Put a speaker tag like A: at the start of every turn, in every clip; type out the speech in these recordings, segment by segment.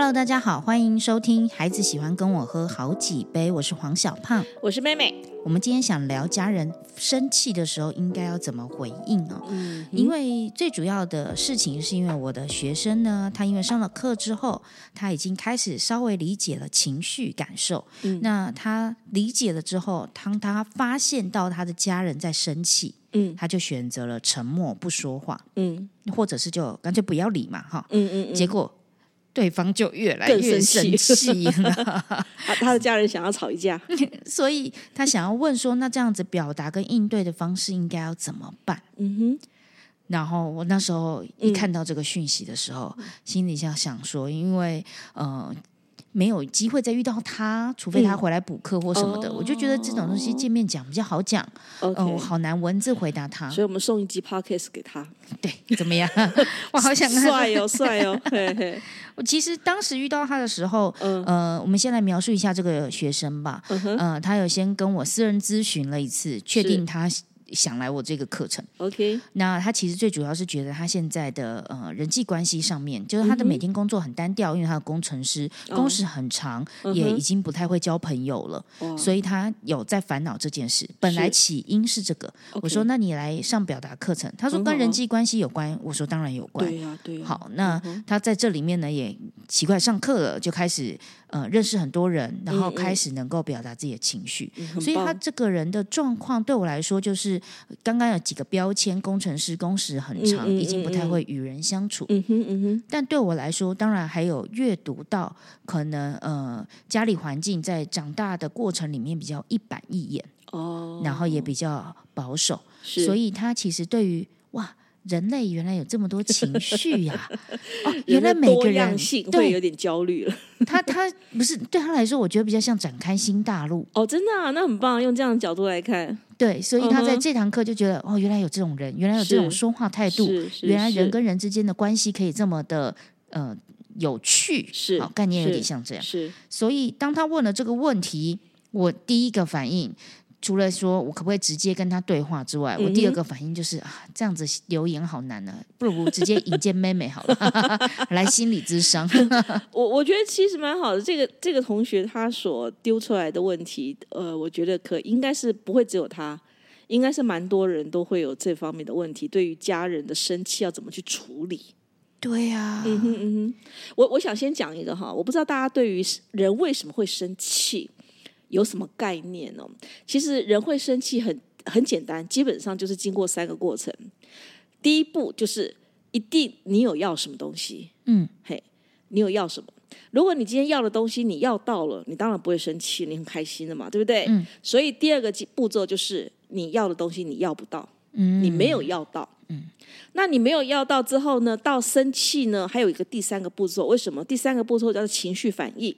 A: Hello，大家好，欢迎收听《孩子喜欢跟我喝好几杯》，我是黄小胖。
B: 我是妹妹。
A: 我们今天想聊家人生气的时候应该要怎么回应哦。
B: 嗯，
A: 因为最主要的事情是因为我的学生呢，他因为上了课之后，他已经开始稍微理解了情绪感受。
B: 嗯
A: 那他理解了之后，当他发现到他的家人在生气，
B: 嗯
A: 他就选择了沉默不说话，
B: 嗯
A: 或者是就干脆不要理嘛，哈。
B: 嗯嗯嗯，
A: 结果对方就越来越
B: 生
A: 生
B: 气。
A: 气了。
B: 啊他的家人想要吵一架，
A: 所以他想要问说，那这样子表达跟应对的方式应该要怎么办？
B: 嗯
A: 然后我那时候一
B: 嗯。
A: 看到这个讯息的时候，心里想想说，因为呃没有机会再遇到他，除非他回来补课或什么的，
B: 哦。
A: 我就觉得这种东西见面讲比较好讲。
B: 哼
A: 嗯、我好难文字回答他。
B: 所以我们送一集 Podcast 给他，
A: 对，怎么样？我好想
B: 帅哦，帅哦，嘿嘿，
A: 我其实当时遇到他的时候，
B: 嗯。
A: 呃，我们先来描述一下这个学生吧。
B: 嗯
A: 呃，他有先跟我私人咨询了一次，确定他想来我这个课程。
B: ，OK，
A: 那他其实最主要是觉得他现在的呃人际关系上面，就是他的每天工作很单调，因为他的工程师
B: 哦。
A: 工时很长，也已经不太会交朋友了，
B: 哇
A: 所以他有在烦恼这件事。本来起因是这个，我说那你来上表达课程，他说跟人际关系有关，我说当然有关。
B: 对呀对呀，
A: 好，那他在这里面呢也奇怪，上课了就开始呃认识很多人，然后开始能够表达自己的情绪。所以他
B: 棒
A: 这个人的状况对我来说，就是呃刚刚有几个标签：工程师工时很长，已经不太会与人相处。
B: 嗯哼嗯哼，
A: 但对我来说，当然还有阅读到可能呃家里环境在长大的过程里面比较一板一眼，
B: 哦，
A: 然后也比较保守，所以他其实对于哇。人类原来有这么多情绪呀、哦，原来每个人
B: 样性
A: 对
B: 有点焦虑了。
A: 他他不是对他来说，我觉得比较像展开新大陆。
B: 哦，真的啊，那很棒，用这样的角度来看，
A: 对，所以他在这堂课就觉得，哦，原来有这种人，原来有这种说话态度，原来人跟人之间的关系可以这么的呃有趣，
B: 是
A: 好概念有点像这样。
B: 是
A: 所以当他问了这个问题，我第一个反应。除了说我可不可以直接跟他对话之外，我第二个反应就是啊，这样子留言好难呢、不如直接引荐妹妹好了，来心理咨商。
B: 我我觉得其实蛮好的。这个这个同学他所丢出来的问题，呃，我觉得可应该是不会只有他，应该是蛮多人都会有这方面的问题。对于家人的生气要怎么去处理？
A: 对呀、
B: 嗯哼嗯哼，我我想先讲一个哈，我不知道大家对于人为什么会生气有什么概念哦？其实人会生气很很简单，基本上就是经过三个过程。第一步就是一定你有要什么东西，
A: 嗯，
B: 嘿，你有要什么？如果你今天要的东西你要到了，你当然不会生气，你很开心的嘛，对不对？
A: 嗯。
B: 所以第二个步骤就是你要的东西你要不到，
A: 嗯，
B: 你没有要到。嗯，那你没有要到之后呢？到生气呢？还有一个第三个步骤，为什么？第三个步骤叫做情绪反应。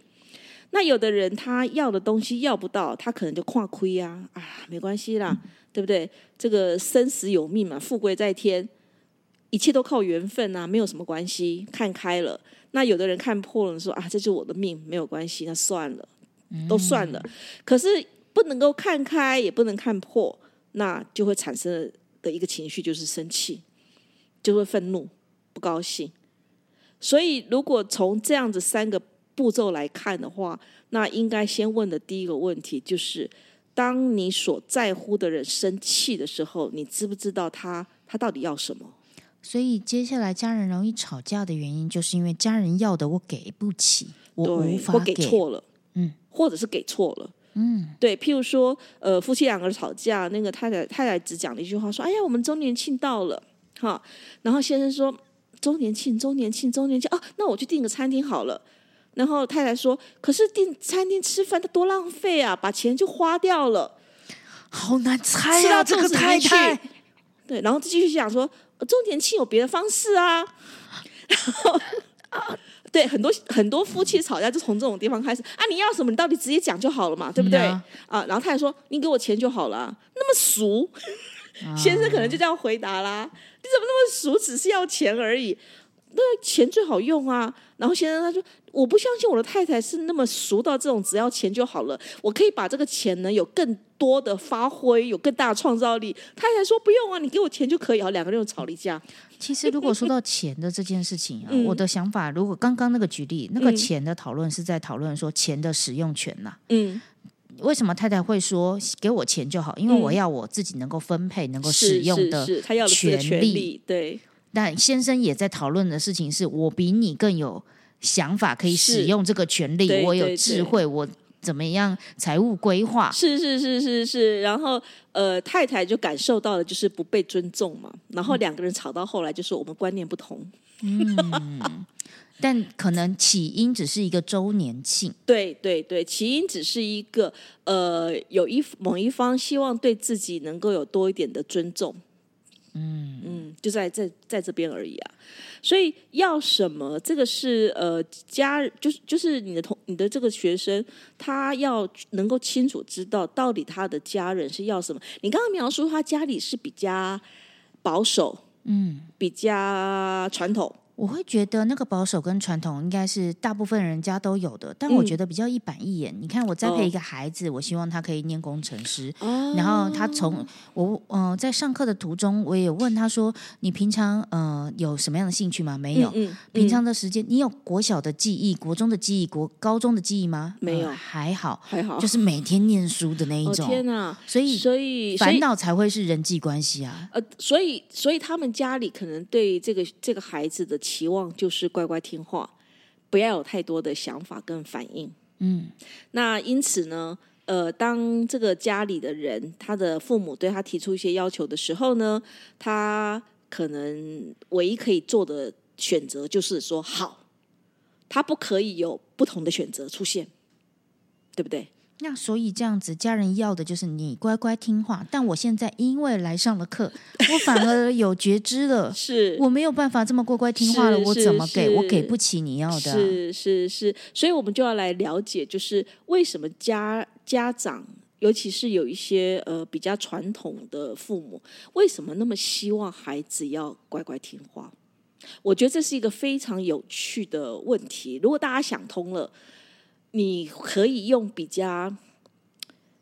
B: 那有的人他要的东西要不到，他可能就跨亏呀，啊，没关系啦，对不对？这个生死有命嘛，富贵在天，一切都靠缘分啊，没有什么关系，看开了。那有的人看破了，说啊，这就是我的命，没有关系，那算了，都算了。可是不能够看开，也不能看破，那就会产生的一个情绪就是生气，就会愤怒、不高兴。所以，如果从这样子三个步骤来看的话，那应该先问的第一个问题就是：当你所在乎的人生气的时候，你知不知道他他到底要什么？
A: 所以接下来家人容易吵架的原因，就是因为家人要的我给不起，我无
B: 对，
A: 法
B: 或给错了，
A: 嗯，
B: 或者是给错了。
A: 嗯，
B: 对，譬如说，呃，夫妻两个人吵架，那个太太太太只讲了一句话，说：“哎呀，我们周年庆到了，哈。”然后先生说：“周年庆，周年庆，周年庆哦，那我去订个餐厅好了。”然后太太说：“可是订餐厅吃饭，它多浪费啊，把钱就花掉了。
A: 好难猜
B: 吃
A: 呀、这个太太
B: 去。”对，然后继续讲说：“呃周年庆有别的方式啊。” 然后啊，对，很多很多夫妻吵架就从这种地方开始啊，你要什么，你到底直接讲就好了嘛，对不对？
A: 嗯
B: 啊，然后太太说：“你给我钱就好了啊。”那么俗，先生可能就这样回答啦：“你怎么那么俗？只是要钱而已。”那钱最好用啊。然后先生他说，我不相信我的太太是那么熟到这种只要钱就好了，我可以把这个钱呢有更多的发挥，有更大的创造力。太太说不用啊，你给我钱就可以。好，两个人又吵了一架。
A: 其实，如果 说到钱的这件事情啊，
B: 嗯
A: 我的想法，如果刚刚那个举例，那个钱的讨论是在讨论说钱的使用权呐、
B: 嗯，
A: 为什么太太会说给我钱就好？因为
B: 嗯
A: 我要我自己能够分配、能够使用的
B: 是是，他要的是这个权
A: 利。
B: 利，对，
A: 但先生也在讨论的事情是，我比你更有想法，可以使用这个权利，我有智慧，我怎么样财务规划？
B: 是是是是是。然后呃，太太就感受到了就是不被尊重嘛，然后两个人吵到后来就是我们观念不同。
A: 但可能起因只是一个周年庆，
B: 对对对，起因只是一个呃，有一某一方希望对自己能够有多一点的尊重，嗯嗯，就在在在这边而已啊。所以要什么，这个是呃家，就是就是你的同你的这个学生，他要能够清楚知道到底他的家人是要什么。你刚刚描述他家里是比较保守，嗯，比较传统，
A: 我会觉得那个保守跟传统应该是大部分人家都有的，但我觉得比较一板一眼。你看，我栽培一个孩子，我希望他可以念工程师，
B: 哦
A: 然后他从我呃在上课的途中，我也问他说：“你平常呃有什么样的兴趣吗？”没有。
B: 嗯，
A: 平常的时间，你有国小的记忆、国中的记忆、国高中的记忆吗？
B: 没有
A: 呃还好，
B: 还好，
A: 就是每天念书的那一
B: 哦
A: 种。
B: 天哪！
A: 所以
B: 所以所以
A: 烦恼才会是人际关系啊。
B: 呃，所以所以他们家里可能对这个这个孩子的期望就是乖乖听话，不要有太多的想法跟反应。
A: 嗯，
B: 那因此呢，呃，当这个家里的人他的父母对他提出一些要求的时候呢，他可能唯一可以做的选择就是说好，他不可以有不同的选择出现，对不对？
A: 那所以这样子，家人要的就是你乖乖听话。但我现在因为来上了课，我反而有觉知了，
B: 是
A: 我没有办法这么乖乖听话了，我怎么给？我给不起你要的啊、
B: 是是是，所以我们就要来了解，就是为什么家家长，尤其是有一些呃比较传统的父母，为什么那么希望孩子要乖乖听话？我觉得这是一个非常有趣的问题。如果大家想通了，你可以用比较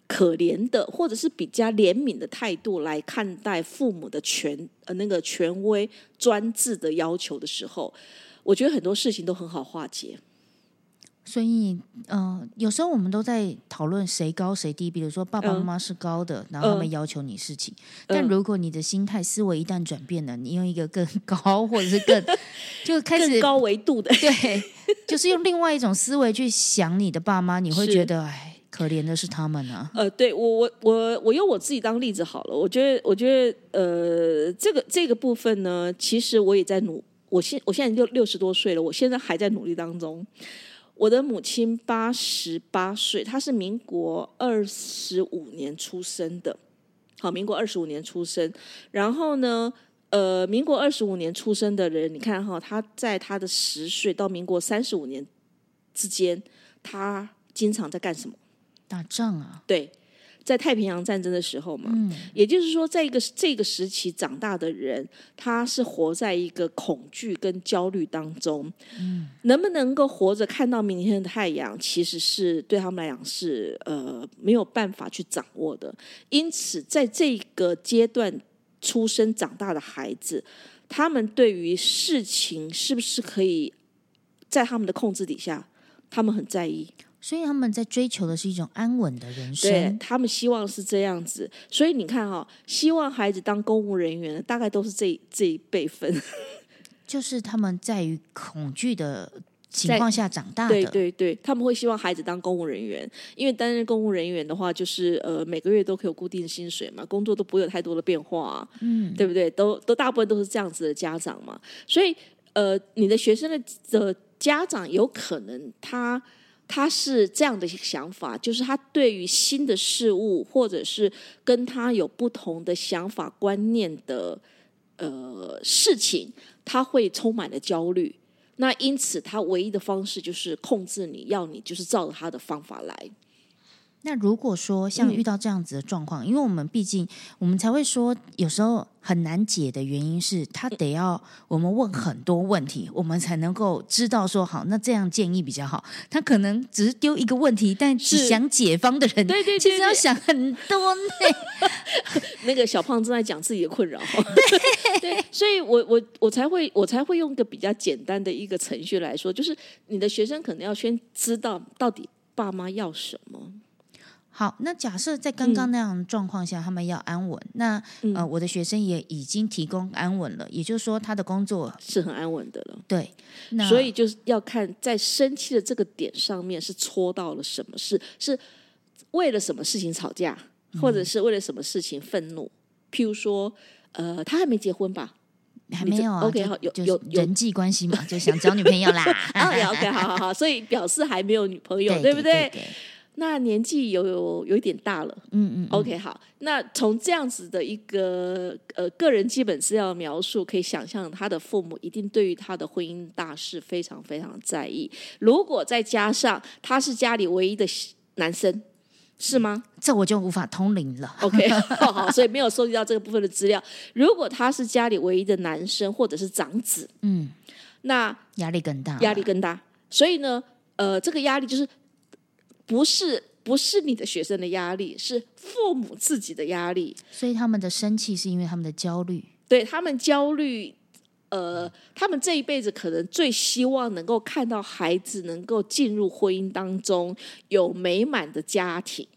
B: 可怜的，或者是比较怜悯的态度来看待父母的权呃那个权威专制的要求的时候，我觉得很多事情都很好化解。
A: 所以，呃，有时候我们都在讨论谁高谁低，比如说爸爸妈妈是高的，然后他们要求你事情。但如果你的心态思维一旦转变了，你用一个更高或者是更 就开始
B: 更高维度的，
A: 对，就是用另外一种思维去想你的爸妈，你会觉得哎，可怜的是他们啊。
B: 呃，对我我我我用我自己当例子好了。我觉得我觉得呃，这个这个部分呢，其实我也在努，我现我现在六六十多岁了，我现在还在努力当中。我的母亲八十八岁，她是民国二十五年出生的，好，民国二十五年出生。然后呢，呃，民国二十五年出生的人，你看哈，他在他的十岁到民国三十五年之间，他经常在干什么？
A: 打仗啊，
B: 对，在太平洋战争的时候嘛，也就是说，在一个这个时期长大的人，他是活在一个恐惧跟焦虑当中。能不能够活着看到明天的太阳，其实是对他们来讲是呃没有办法去掌握的。因此，在这个阶段出生长大的孩子，他们对于事情是不是可以在他们的控制底下，他们很在意。
A: 所以他们在追求的是一种安稳的人
B: 对
A: 生。
B: 他们希望是这样子，所以你看哈、希望孩子当公务人员的，大概都是这这一辈分。
A: 就是他们在于恐惧的情况下长大的。
B: 对对对，他们会希望孩子当公务人员，因为担任公务人员的话，就是呃每个月都可以有固定的薪水嘛，工作都不会有太多的变化、啊，嗯，对不对？都都大部分都是这样子的家长嘛，所以呃，你的学生的的家长有可能他。他是这样的一个想法，就是他对于新的事物，或者是跟他有不同的想法观念的呃事情，他会充满了焦虑。那因此，他唯一的方式就是控制你，要你就是照着他的方法来。
A: 那如果说像遇到这样子的状况，因为我们毕竟我们才会说，有时候很难解的原因是他得要我们问很多问题，我们才能够知道说好，那这样建议比较好。他可能只是丢一个问题，但想解方的人，
B: 对对，
A: 其实要想很多呢。
B: 那个小胖正在讲自己的困扰，对，所以我我我才会我才会用一个比较简单的一个程序来说，就是你的学生可能要先知道到底爸妈要什么。
A: 好，那假设在刚刚那样状况下，他们要安稳，那呃，我的学生也已经提供安稳了，也就是说，他的工作
B: 是很安稳的了。
A: 对，那
B: 所以就是要看在生气的这个点上面是戳到了什么事，是为了什么事情吵架，或者是为了什么事情愤怒。譬如说，呃，他还没结婚吧？
A: 还没有啊
B: ？OK，好，有有
A: 人际关系嘛，就想找女朋友啦。
B: OK，好好好，所以表示还没有女朋友，对不对？那年纪有有有一点大了，嗯嗯，OK，好。那从这样子的一个呃个人基本资料描述，可以想象他的父母一定对于他的婚姻大事非常非常在意。如果再加上他是家里唯一的男生，是吗？
A: 这我就无法通灵了。
B: OK，好，所以没有收集到这个部分的资料。如果他是家里唯一的男生或者是长子，嗯，那
A: 压力更大，
B: 压力更大。所以呢，呃，这个压力就是。不是不是你的学生的压力，是父母自己的压力。
A: 所以他们的生气是因为他们的焦虑。
B: 对他们焦虑，呃，他们这一辈子可能最希望能够看到孩子能够进入婚姻当中，有美满的家庭。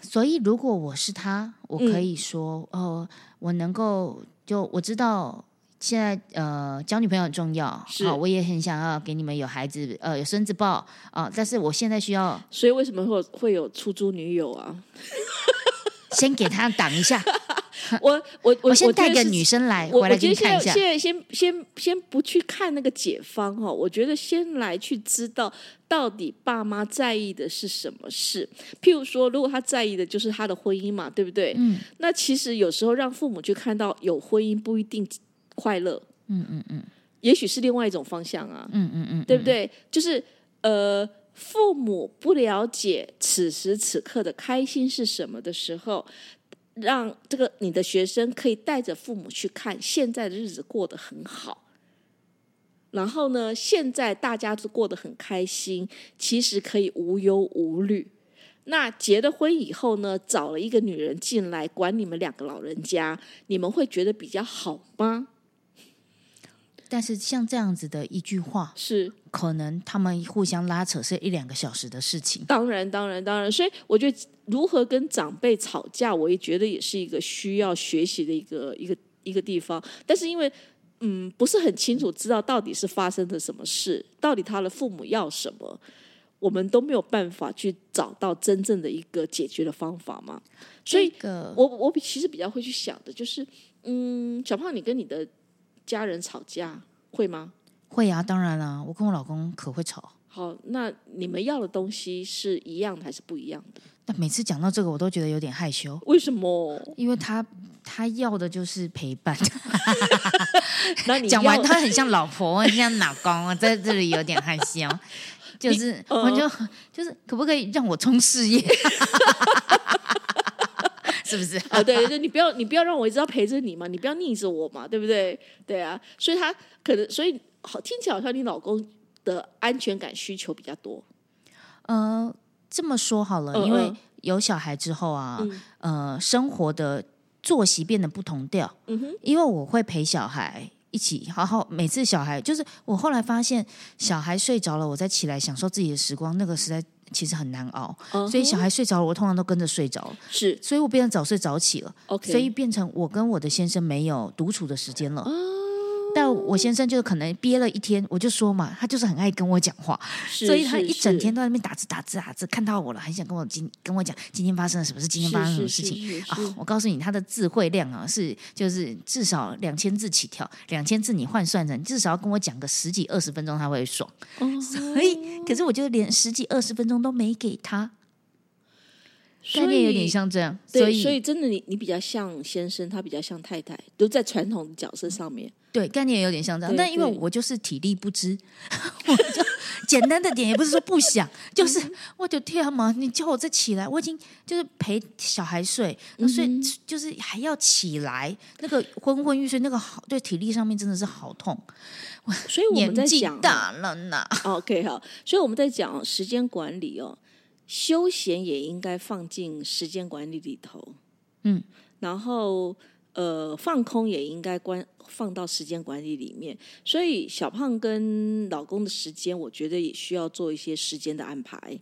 A: 所以，如果我是他，我可以说，哦，我能够就我知道。现在呃，交女朋友很重要，好，我也很想要给你们有孩子，呃，有孙子抱啊。但是我现在需要，
B: 所以为什么会会有出租女友啊？
A: 先给他挡一下。
B: 我我
A: 我先带个女生来，
B: 我
A: 来看一
B: 下。现在先先先不去看那个解方哈，我觉得先来去知道到底爸妈在意的是什么事。譬如说，如果他在意的就是他的婚姻嘛，对不对？嗯。那其实有时候让父母去看到有婚姻不一定。快乐，嗯嗯嗯，也许是另外一种方向啊，嗯嗯嗯，对不对？就是呃，父母不了解此时此刻的开心是什么的时候，让这个你的学生可以带着父母去看现在的日子过得很好，然后呢，现在大家都过得很开心，其实可以无忧无虑。那结了婚以后呢，找了一个女人进来管你们两个老人家，你们会觉得比较好吗？
A: 但是像这样子的一句话，
B: 是
A: 可能他们互相拉扯是一两个小时的事情。
B: 当然，当然，当然。所以我觉得如何跟长辈吵架，我也觉得也是一个需要学习的一个一个一个地方。但是因为嗯不是很清楚知道到底是发生了什么事，到底他的父母要什么，我们都没有办法去找到真正的一个解决的方法嘛。所以，我我其实比较会去想的就是，嗯，小胖，你跟你的。家人吵架会吗？
A: 会啊，当然啦，我跟我老公可会吵。
B: 好，那你们要的东西是一样的还是不一样的？
A: 那每次讲到这个，我都觉得有点害羞。
B: 为什么？
A: 因为他他要的就是陪伴。
B: 那你
A: 讲完，他很像老婆，很像老公，在这里有点害羞。就是我就就是可不可以让我冲事业？是不是
B: 啊？对，对你不要，你不要让我一直要陪着你嘛，你不要逆着我嘛，对不对？对啊，所以他可能，所以好听起来好像你老公的安全感需求比较多。
A: 呃，这么说好了，因为有小孩之后啊，呃，生活的作息变得不同调。嗯哼，因为我会陪小孩一起，好好每次小孩就是我后来发现，小孩睡着了，我再起来享受自己的时光，那个实在。其实很难熬，所以小孩睡着了，我通常都跟着睡着。
B: 是，
A: 所以我变成早睡早起了。
B: OK，
A: 所以变成我跟我的先生没有独处的时间了。但我先生就是可能憋了一天，我就说嘛，他就是很爱跟我讲话，所以他一整天都在那边打字打字打字，看到我了，很想跟我今跟我讲今天发生了什么事，今天发生什么事情啊？我告诉你，他的智慧量啊是就是至少两千字起跳，两千字你换算成至少要跟我讲个十几二十分钟他会爽。所以，可是我就连十几二十分钟都没给他。概念有点像这样，
B: 对，
A: 所以
B: 所以真的你你比较像先生，他比较像太太，都在传统的角色上面。
A: 对概念有点像这样。但因为我就是体力不支，我就简单的点也不是说不想，就是我就天嘛，你叫我再起来，我已经就是陪小孩睡，睡就是还要起来，那个昏昏欲睡，那个好对体力上面真的是好痛。
B: 所以我们在讲
A: 大了呢
B: ，OK 好，所以我们在讲时间管理哦，休闲也应该放进时间管理里头，
A: 嗯，
B: 然后呃放空也应该关放到时间管理里面。所以小胖跟老公的时间，我觉得也需要做一些时间的安排。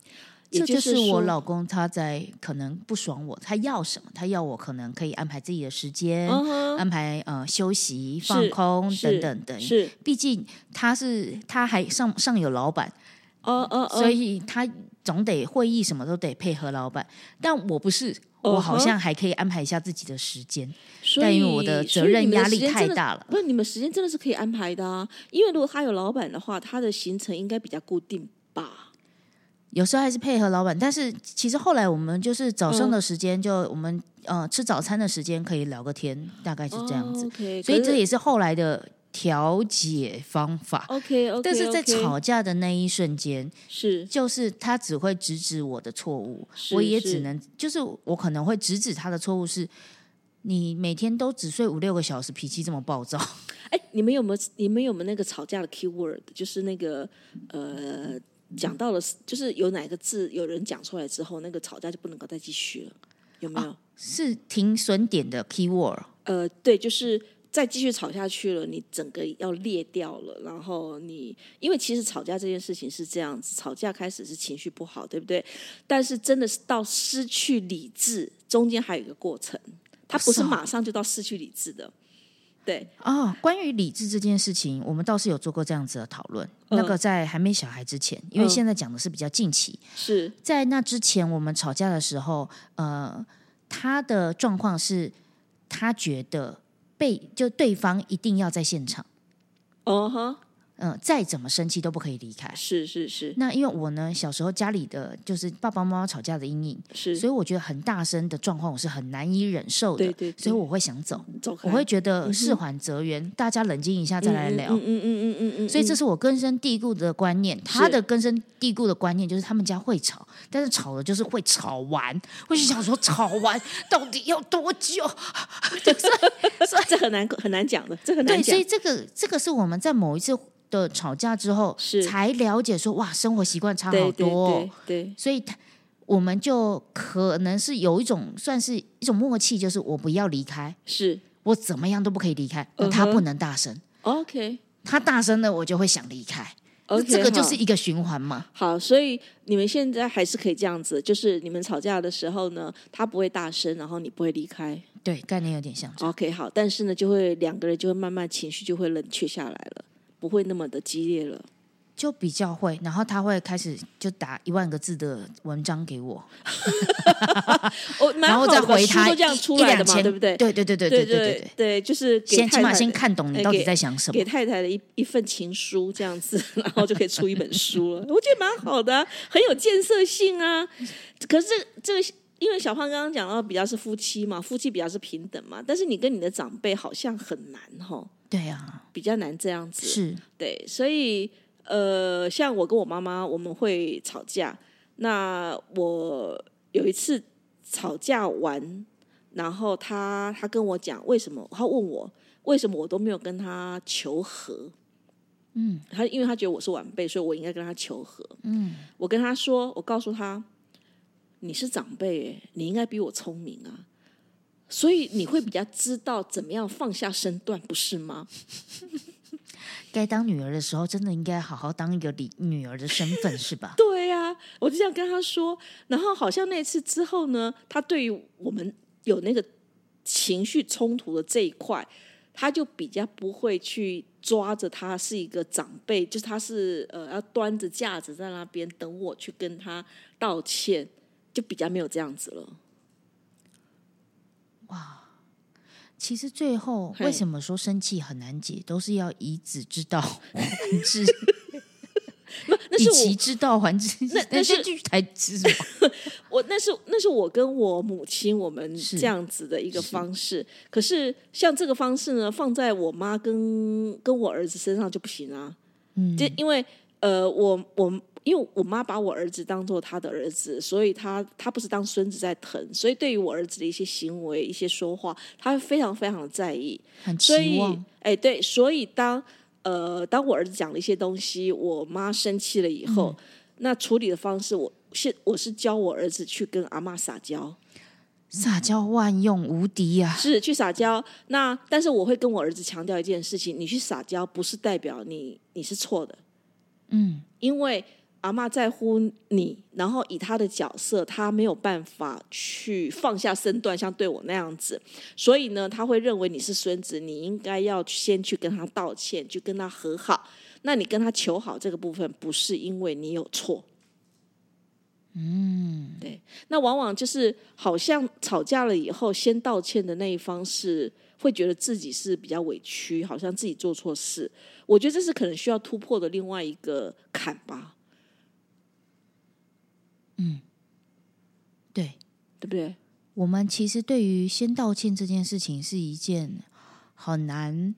B: 也
A: 这就是我老公他在可能不爽我，他要什么？他要我可能可以安排自己的时间，安排呃休息、放空
B: 是
A: 等等等。
B: 是
A: 毕竟他是他还上上有老板，
B: 哦哦哦，
A: 所以他总得会议什么都得配合老板。但我不是，
B: 哦
A: 我好像还可以安排一下自己的时间，但因为我的责任压力太。大了。
B: 不是你们时间真的是可以安排的啊，因为如果他有老板的话，他的行程应该比较固定吧？
A: 有时候还是配合老板，但是其实后来我们就是早上
B: 嗯
A: 的时间，就我们呃吃早餐的时间可以聊个天，大概是这样子。所以这也是后来的调解方法。
B: OK OK，
A: 但是在吵架的那一瞬间，
B: 是
A: 就是他只会直指我的错误，我也只能就是我可能会直指他的错误是。你每天都只睡五六个小时，脾气这么暴躁，
B: 哎，你们有没有你们有没有那个吵架的 keyword？就是那个呃，讲到了，就是有哪个字有人讲出来之后，那个吵架就不能够再继续了，有没有？
A: 是停损点的 keyword。
B: 呃，对，就是再继续吵下去了，你整个要裂掉了。然后你，因为其实吵架这件事情是这样子，吵架开始是情绪不好，对不对？但是真的是到失去理智，中间还有一个过程，它不是马上就到失去理智的。对，
A: 哦，关于理智这件事情，我们倒是有做过这样子的讨论。
B: 嗯
A: 那个在还没小孩之前，因为
B: 嗯
A: 现在讲的是比较近期，
B: 是
A: 在那之前我们吵架的时候，呃，他的状况是，他觉得被就对方一定要在现场，
B: 哦哈，
A: 嗯、再怎么生气都不可以离开。
B: 是是是
A: 那因为我呢，小时候家里的就是爸爸妈妈吵架的阴影，
B: 是，
A: 所以我觉得很大声的状况我是很难以忍受的，
B: 对对对
A: 所以我会想走，
B: 走开，
A: 我会觉得事缓则圆，大家冷静一下再来聊。
B: 嗯嗯嗯嗯嗯嗯，
A: 所以这
B: 是
A: 是我根深蒂固的观念。他的根深蒂固的观念就是他们家会吵，但是吵的就是会吵完。我就想说，吵完到底要多久？
B: 这很难很难讲的，这很难
A: 对，所以。这个这个是我们在某一次的吵架之后，
B: 是
A: 才了解说，哇，生活习惯差好多、哦。
B: 对对，
A: 所以他我们就可能是有一种算是一种默契，就是我不要离开，
B: 是
A: 我怎么样都不可以离开，那他不能大声
B: ，OK
A: 他大声了我就会想离开。这个就是一个循环嘛。
B: 好，所以你们现在还是可以这样子，就是你们吵架的时候呢，他不会大声，然后你不会离开。
A: 对，概念有点像。
B: OK，好，但是呢，就会两个人就会慢慢情绪就会冷却下来了，不会那么的激烈了。
A: 就比较会，然后他会开始就打一万个字的文章给我，
B: 哦，
A: 然后再回他
B: 书都这样
A: 一
B: 出来的嘛，对不对？
A: 对对对对
B: 对
A: 对对对
B: 对，就是给
A: 先起码先看懂你
B: 哎
A: 到底在想什么
B: 给。太太的一一份情书这样子，然后就可以出一本书了。我觉得蛮好的啊、很有建设性啊。可是这个，因为小胖刚刚讲到比较是夫妻嘛，夫妻比较是平等嘛，但是你跟你的长辈好像很难哈，
A: 对啊，
B: 比较难这样子。
A: 是
B: 对，所以呃，像我跟我妈妈，我们会吵架。那我有一次吵架完，然后他他跟我讲为什么，他问我为什么我都没有跟他求和。
A: 嗯，
B: 他因为他觉得我是晚辈，所以我应该跟他求和。
A: 嗯，
B: 我跟他说，我告诉他，你是长辈，你应该比我聪明啊，所以你会比较知道怎么样放下身段，不是吗？
A: 该当女儿的时候，真的应该好好当一个女女儿的身份，是吧？
B: 对呀、我就这样跟他说。然后好像那次之后呢，他对于我们有那个情绪冲突的这一块，他就比较不会去抓着他是一个长辈，就是他是呃要端着架子在那边等我去跟他道歉，就比较没有这样子了。
A: 哇其实最后
B: 嘿
A: 为什么说生气很难解，都是要以子之道还治。以
B: 那是我
A: 其之道还之，
B: 那那是
A: 这句台词是什么？
B: 我那是那是我跟我母亲我们
A: 是
B: 这样子的一个方式。可是像这个方式呢，放在我妈跟跟我儿子身上就不行啊。
A: 嗯
B: 就因为呃，我我因为我妈把我儿子当做她的儿子，所以她她不是当孙子在疼，所以对于我儿子的一些行为、一些说话，她会非常非常的在意。
A: 很
B: 所以哎，对，所以当呃，当我儿子讲了一些东西，我妈生气了以后，那处理的方式，我现我是教我儿子去跟阿妈撒娇，
A: 撒娇万用无敌啊！
B: 是去撒娇。那但是我会跟我儿子强调一件事情：你去撒娇不是代表你你是错的，
A: 嗯，
B: 因为阿妈在乎你，然后以他的角色，他没有办法去放下身段，像对我那样子，所以呢，他会认为你是孙子，你应该要先去跟他道歉，去跟他和好。那你跟他求好这个部分，不是因为你有错。嗯，对。那往往就是好像吵架了以后，先道歉的那一方是会觉得自己是比较委屈，好像自己做错事。我觉得这是可能需要突破的另外一个坎吧。
A: 对，
B: 对不对？
A: 我们其实对于先道歉这件事情是一件很难，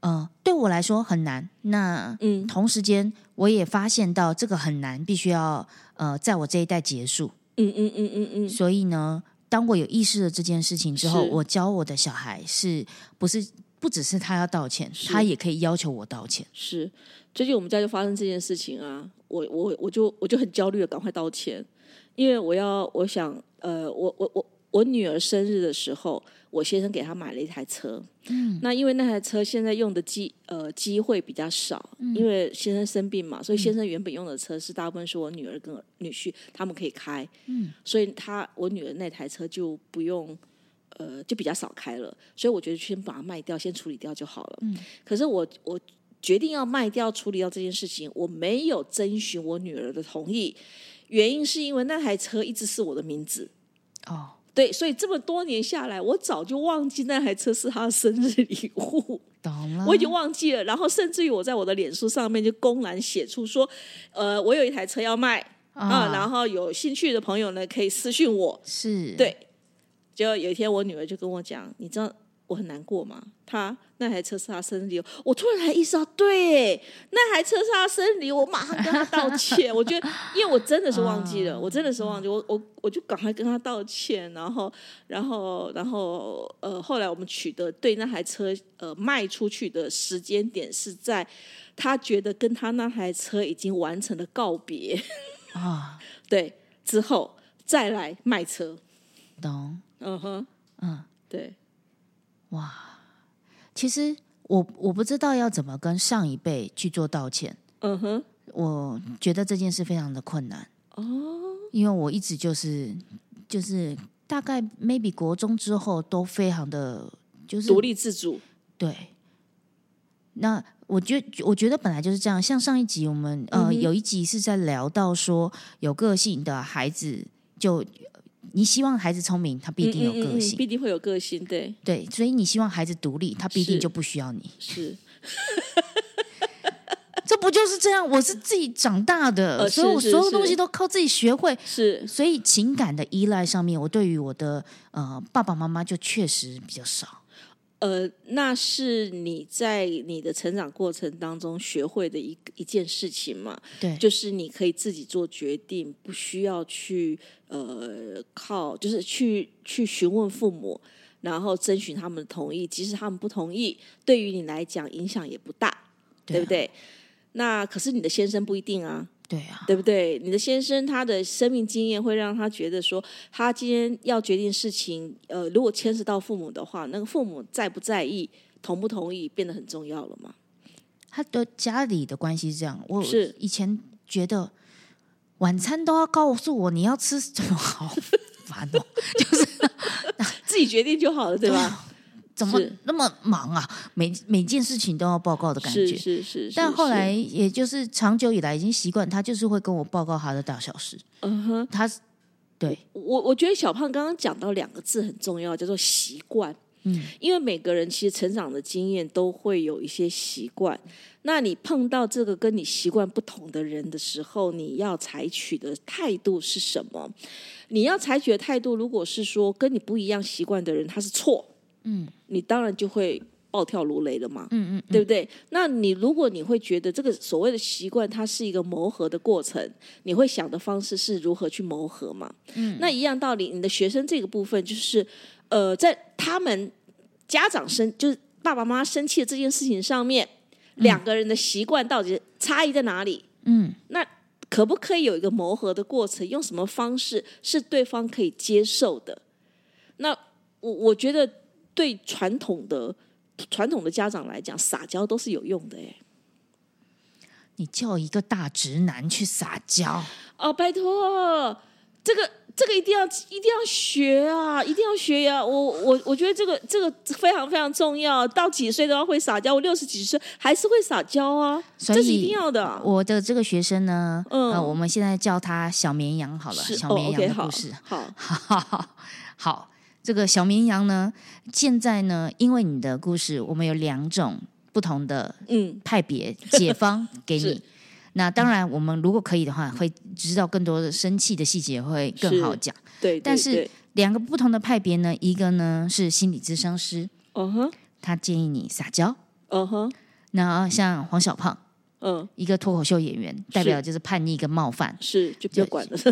A: 呃，对我来说很难。那
B: 嗯
A: 同时间，我也发现到这个很难，必须要呃，在我这一代结束。
B: 嗯嗯嗯嗯嗯，
A: 所以呢，当我有意识了这件事情之后，我教我的小孩是不是不只是他要道歉，他也可以要求我道歉。
B: 是。最近我们家就发生这件事情啊，我我我就我就很焦虑的赶快道歉，因为我要我想呃，我我我我女儿生日的时候，我先生给她买了一台车，嗯，那因为那台车现在用的机呃机会比较少，因为先生生病嘛，所以先生原本用的车是大部分是我女儿跟女婿他们可以开，嗯，所以他我女儿那台车就不用。呃，就比较少开了，所以我觉得先把它卖掉，先处理掉就好了。嗯，可是我我决定要卖掉、处理掉这件事情，我没有征询我女儿的同意，原因是因为那台车一直是我的名字。
A: 哦，
B: 对，所以这么多年下来，我早就忘记那台车是他的生日礼物，
A: 懂了。
B: 我已经忘记了。然后甚至于我在我的脸书上面就公然写出说，呃，我有一台车要卖啊，然后有兴趣的朋友呢可以私信我。
A: 是
B: 对，结果有一天我女儿就跟我讲，你知道我很难过吗？她那台车是她生日礼物，我突然才意识到，对，那台车是她生日礼物，我马上跟她道歉。我觉得，因为我真的是忘记了，我真的是忘记，我我我就赶快跟她道歉，然后然后然后呃，后来我们取得对那台车呃卖出去的时间点是在她觉得跟她那台车已经完成了告别，
A: 啊，
B: 对之后再来卖车。
A: 懂。
B: 嗯哼，
A: 嗯，
B: 对。
A: 其实我我不知道要怎么跟上一辈去做道歉，
B: 嗯哼，
A: 我觉得这件事非常的困难。
B: 哦，
A: 因为我一直就是就是大概 maybe 国中之后都非常的就是
B: 独立自主，
A: 对。那我觉我觉得本来就是这样，像上一集我们呃、
B: 嗯
A: 有一集是在聊到说有个性的孩子就。你希望孩子聪明，他必定有
B: 嗯嗯嗯嗯
A: 个性，
B: 必定会有个性，对，
A: 对，所以你希望孩子独立，他必定就不需要你。
B: 是，
A: 这不就是这样？我是自己长大的，
B: 呃
A: 所以我所有东西都靠自己学会。
B: 是，
A: 所以情感的依赖上面，我对于我的呃爸爸妈妈就确实比较少。
B: 呃，那是你在你的成长过程当中学会的一一件事情嘛？
A: 对，
B: 就是你可以自己做决定，不需要去呃靠，就是去去询问父母，然后征询他们的同意。即使他们不同意，对于你来讲影响也不大，对不对？那可是你的先生不一定啊。
A: 对啊，
B: 对不对？你的先生他的生命经验会让他觉得说，他今天要决定事情，呃，如果牵涉到父母的话，那个父母在不在意、同不同意，变得很重要了嘛。
A: 他的家里的关系是这样。我
B: 是
A: 以前觉得晚餐都要告诉我你要吃什么，好烦哦，就是
B: 自己决定就好了，对吧？
A: 怎么那么忙啊？每每件事情都要报告的感
B: 是
A: 觉。
B: 是是，是
A: 但后来，也就是长久以来已经习惯，他就是会跟我报告他的大小事。
B: 嗯哼，
A: 他是对
B: 我我觉得小胖刚刚讲到两个字很重要，叫做习惯。嗯，因为每个人其实成长的经验都会有一些习惯。那你碰到这个跟你习惯不同的人的时候，你要采取的态度是什么？你要采取的态度，如果是说跟你不一样习惯的人他是错，嗯，你当然就会暴跳如雷了嘛，嗯嗯，对不对？那你如果你会觉得这个所谓的习惯，它是一个磨合的过程，你会想的方式是如何去磨合嘛？嗯，那一样道理，你的学生这个部分就是，呃，在他们家长生就是爸爸妈妈生气的这件事情上面。两个人的习惯到底差异在哪里？嗯，那可不可以有一个磨合的过程？用什么方式是对方可以接受的？那我我觉得对传统的传统的家长来讲，撒娇都是有用的。哎，
A: 你叫一个大直男去撒娇？
B: 哦，拜托，这个。这个一定要一定要学啊！一定要学呀！我我我觉得这个这个非常非常重要。到几岁都要会撒娇，我六十几岁还是会撒娇啊！这是一定要的。
A: 我的这个学生呢，嗯，我们现在叫他小绵羊好了，小绵羊的故事。
B: 好，
A: 好，好，这个小绵羊呢，现在呢，因为你的故事，我们有两种不同的嗯派别解方 给你。那当然，我们如果可以的话，会知道更多的生气的细节，会更好讲。
B: 对，
A: 但是两个不同的派别呢，一个呢是心理咨商师，嗯哼，他建议你撒娇，嗯哼。那像黄小胖，嗯，一个脱口秀演员，代表就是叛逆跟冒犯，
B: 是就不要管了。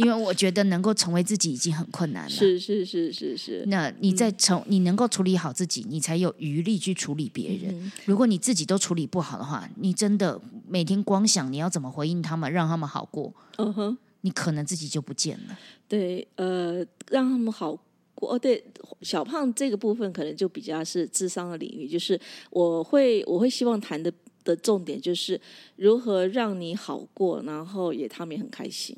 A: 因为我觉得能够成为自己已经很困难了。
B: 是是是是是。
A: 那你在成你能够处理好自己，你才有余力去处理别人。如果你自己都处理不好的话，你真的每天光想你要怎么回应他们，让他们好过，嗯哼，你可能自己就不见了。
B: 对，呃，让他们好过。哦，对，小胖这个部分可能就比较是智商的领域，就是我会我会希望谈的的重点就是如何让你好过，然后也他们也很开心。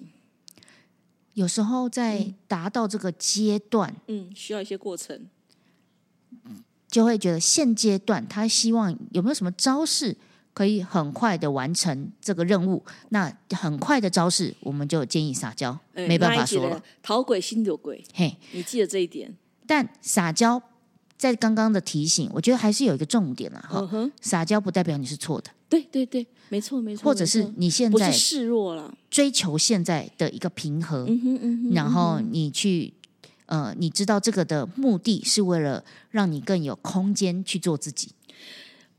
A: 有时候在达到这个阶段，
B: 嗯，需要一些过程，
A: 就会觉得现阶段他希望有没有什么招式可以很快的完成这个任务？那很快的招式，我们就建议撒娇，没办法说了，
B: 讨鬼心有鬼。嘿，你记得这一点。
A: 但撒娇在刚刚的提醒，我觉得还是有一个重点了哈。撒娇不代表你是错的。
B: 对对对，没错没错。
A: 或者是你现在
B: 示弱了，
A: 追求现在的一个平衡，然后你去呃，你知道这个的目的是为了让你更有空间去做自己。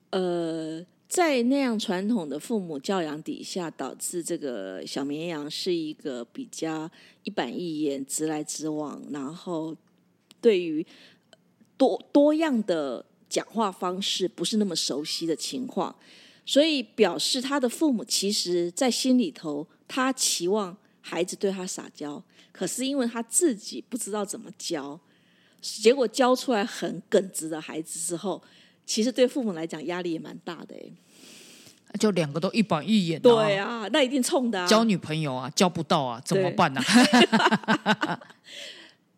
B: 呃，在那样传统的父母教养底下，导致这个小绵羊是一个比较一板一眼、直来直往，然后对于多多样的讲话方式不是那么熟悉的情况。所以表示他的父母其实，在心里头，他期望孩子对他撒娇，可是因为他自己不知道怎么教，结果教出来很耿直的孩子之后，其实对父母来讲压力也蛮大的哎。
A: 就两个都一板一眼，
B: 对啊，那一定冲的。
A: 啊交女朋友啊，交不到啊，怎么办呢？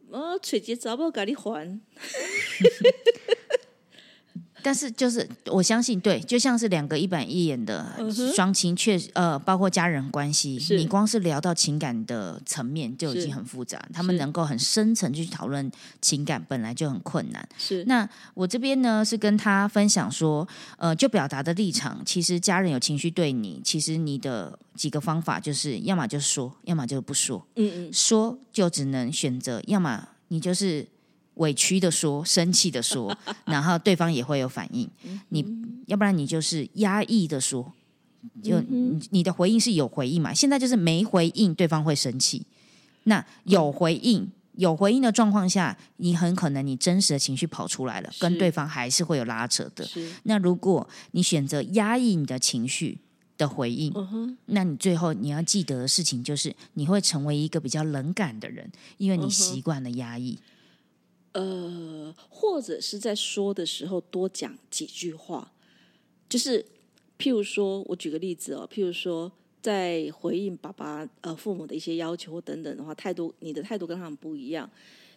B: 我揣 节找不到给你还。
A: 但是就是我相信，对，就像是两个一板一眼的双亲，确实呃，包括家人关系，你光是聊到情感的层面就已经很复杂。他们能够很深层去讨论情感，本来就很困难。
B: 是
A: 那我这边呢，是跟他分享说，呃，就表达的立场，其实家人有情绪对你，其实你的几个方法就是，要么就说，要么就不说。嗯嗯，说就只能选择，要么你就是。委屈的说，生气的说，然后对方也会有反应。你要不然你就是压抑的说，就你的回应是有回应嘛？现在就是没回应，对方会生气。那有回应，有回应的状况下，你很可能你真实的情绪跑出来了，跟对方还是会有拉扯的。那如果你选择压抑你的情绪的回应，那你最后你要记得的事情就是，你会成为一个比较冷感的人，因为你习惯了压抑。
B: 呃，或者是在说的时候多讲几句话，就是譬如说，我举个例子哦，譬如说，在回应爸爸呃父母的一些要求等等的话，态度你的态度跟他们不一样，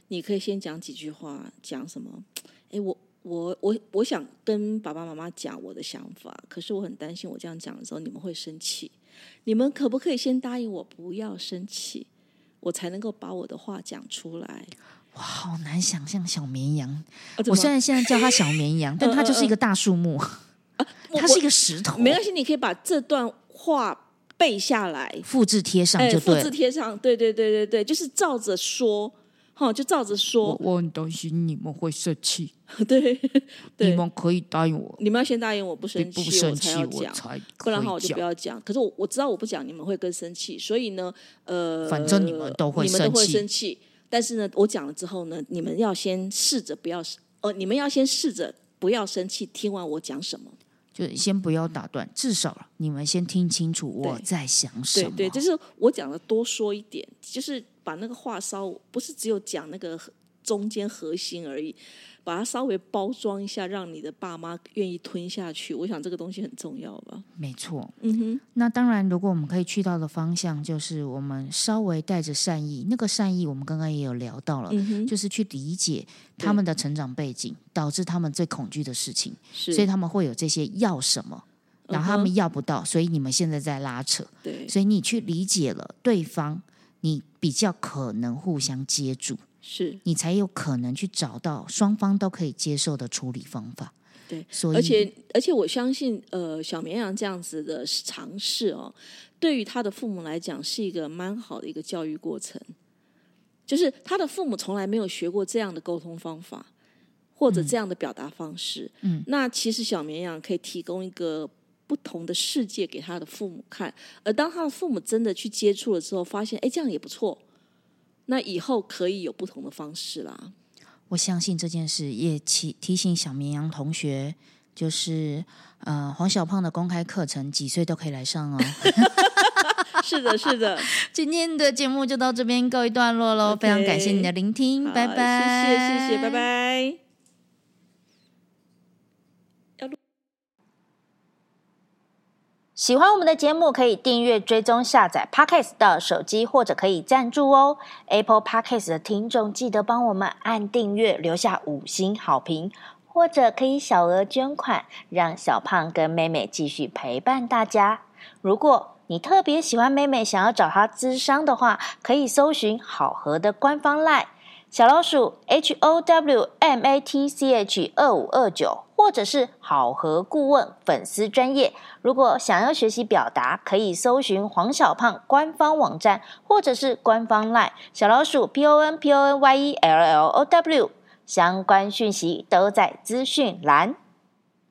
B: 你可以先讲几句话，讲什么？哎，我我我我想跟爸爸妈妈讲我的想法，可是我很担心我这样讲的时候你们会生气，你们可不可以先答应我不要生气，我才能够把我的话讲出来？
A: 哇，好难想象小绵羊。
B: 啊
A: 我虽然现在叫它小绵羊，但它就是一个大树木，
B: 我
A: 它是一个石头，
B: 没关系，你可以把这段话背下来，
A: 复制贴上
B: 哎，复制
A: 就对了。
B: 贴上，对对对对对，就是照着说，哈，就照着
A: 我
B: 说，
A: 我很担心你们会生气，
B: 对
A: 你
B: 对，
A: 们可以答应我，
B: 你们要先答应我不生
A: 不
B: 气，
A: 生气我
B: 我才要讲。
A: 才
B: 不然的话我就。不要讲。可是我我知道我不讲你们会更生气，所以呢，呃，
A: 反正你们都会
B: 你们都会
A: 生气
B: 生气。但是呢，我讲了之后呢，你们要先试着不要，呃，你们要先试着不要生气，听完我讲什么。
A: 就先不要打断，至少你们先听清楚我在想什么。
B: 对对，就是我讲的多说一点，就是把那个话稍不是只有讲那个中间核心而已，把它稍微包装一下，让你的爸妈愿意吞下去。我想这个东西很重要吧。
A: 没错。
B: 嗯哼，
A: 那当然，如果我们可以去到的方向，就是我们稍微带着善意，那个善意我们刚刚也有聊到了，
B: 嗯，
A: 就是去理解他们的成长背景，导致他们最恐惧的事情，
B: 是，
A: 所以他们会有这些要什么，然后他
B: 嗯
A: 们要不到，所以你们现在在拉扯，
B: 对
A: 所以你去理解了对方，你比较可能互相接住，
B: 是。
A: 你才有可能去找到双方都可以接受的处理方法。
B: 对，
A: 所以
B: 而且而且我相信，呃，小绵羊这样子的尝试哦，对于他的父母来讲是一个蛮好的一个教育过程。就是他的父母从来没有学过这样的沟通方法，或者这样的表达方式。
A: 嗯，
B: 那其实小绵羊可以提供一个不同的世界给他的父母看，而当他的父母真的去接触了之后，发现哎，这样也不错。那以后可以有不同的方式啦。
A: 我相信这件事也提提醒小绵羊同学，就是呃黄小胖的公开课程几岁都可以来上哦。
B: 是的，是的。
A: 今天的节目就到这边告一段落喽非常感谢你的聆听，拜拜，
B: 谢谢，谢谢，拜。拜。
C: 喜欢我们的节目，可以订阅、追踪、下载 Podcast 的手机，或者可以赞助哦。Apple Podcast 的听众记得帮我们按订阅，留下五星好评，或者可以小额捐款，让小胖跟妹妹继续陪伴大家。如果你特别喜欢妹妹，想要找她咨商的话，可以搜寻好合的官方 LINE 小老鼠 H O W M A T C H 二五二九，或者是好合顾问粉丝专业。如果想要学习表达，可以搜寻黄小胖官方网站，或者是官方 LINE 小老鼠 P O N P O N Y E L L O W，相关讯息都在资讯栏。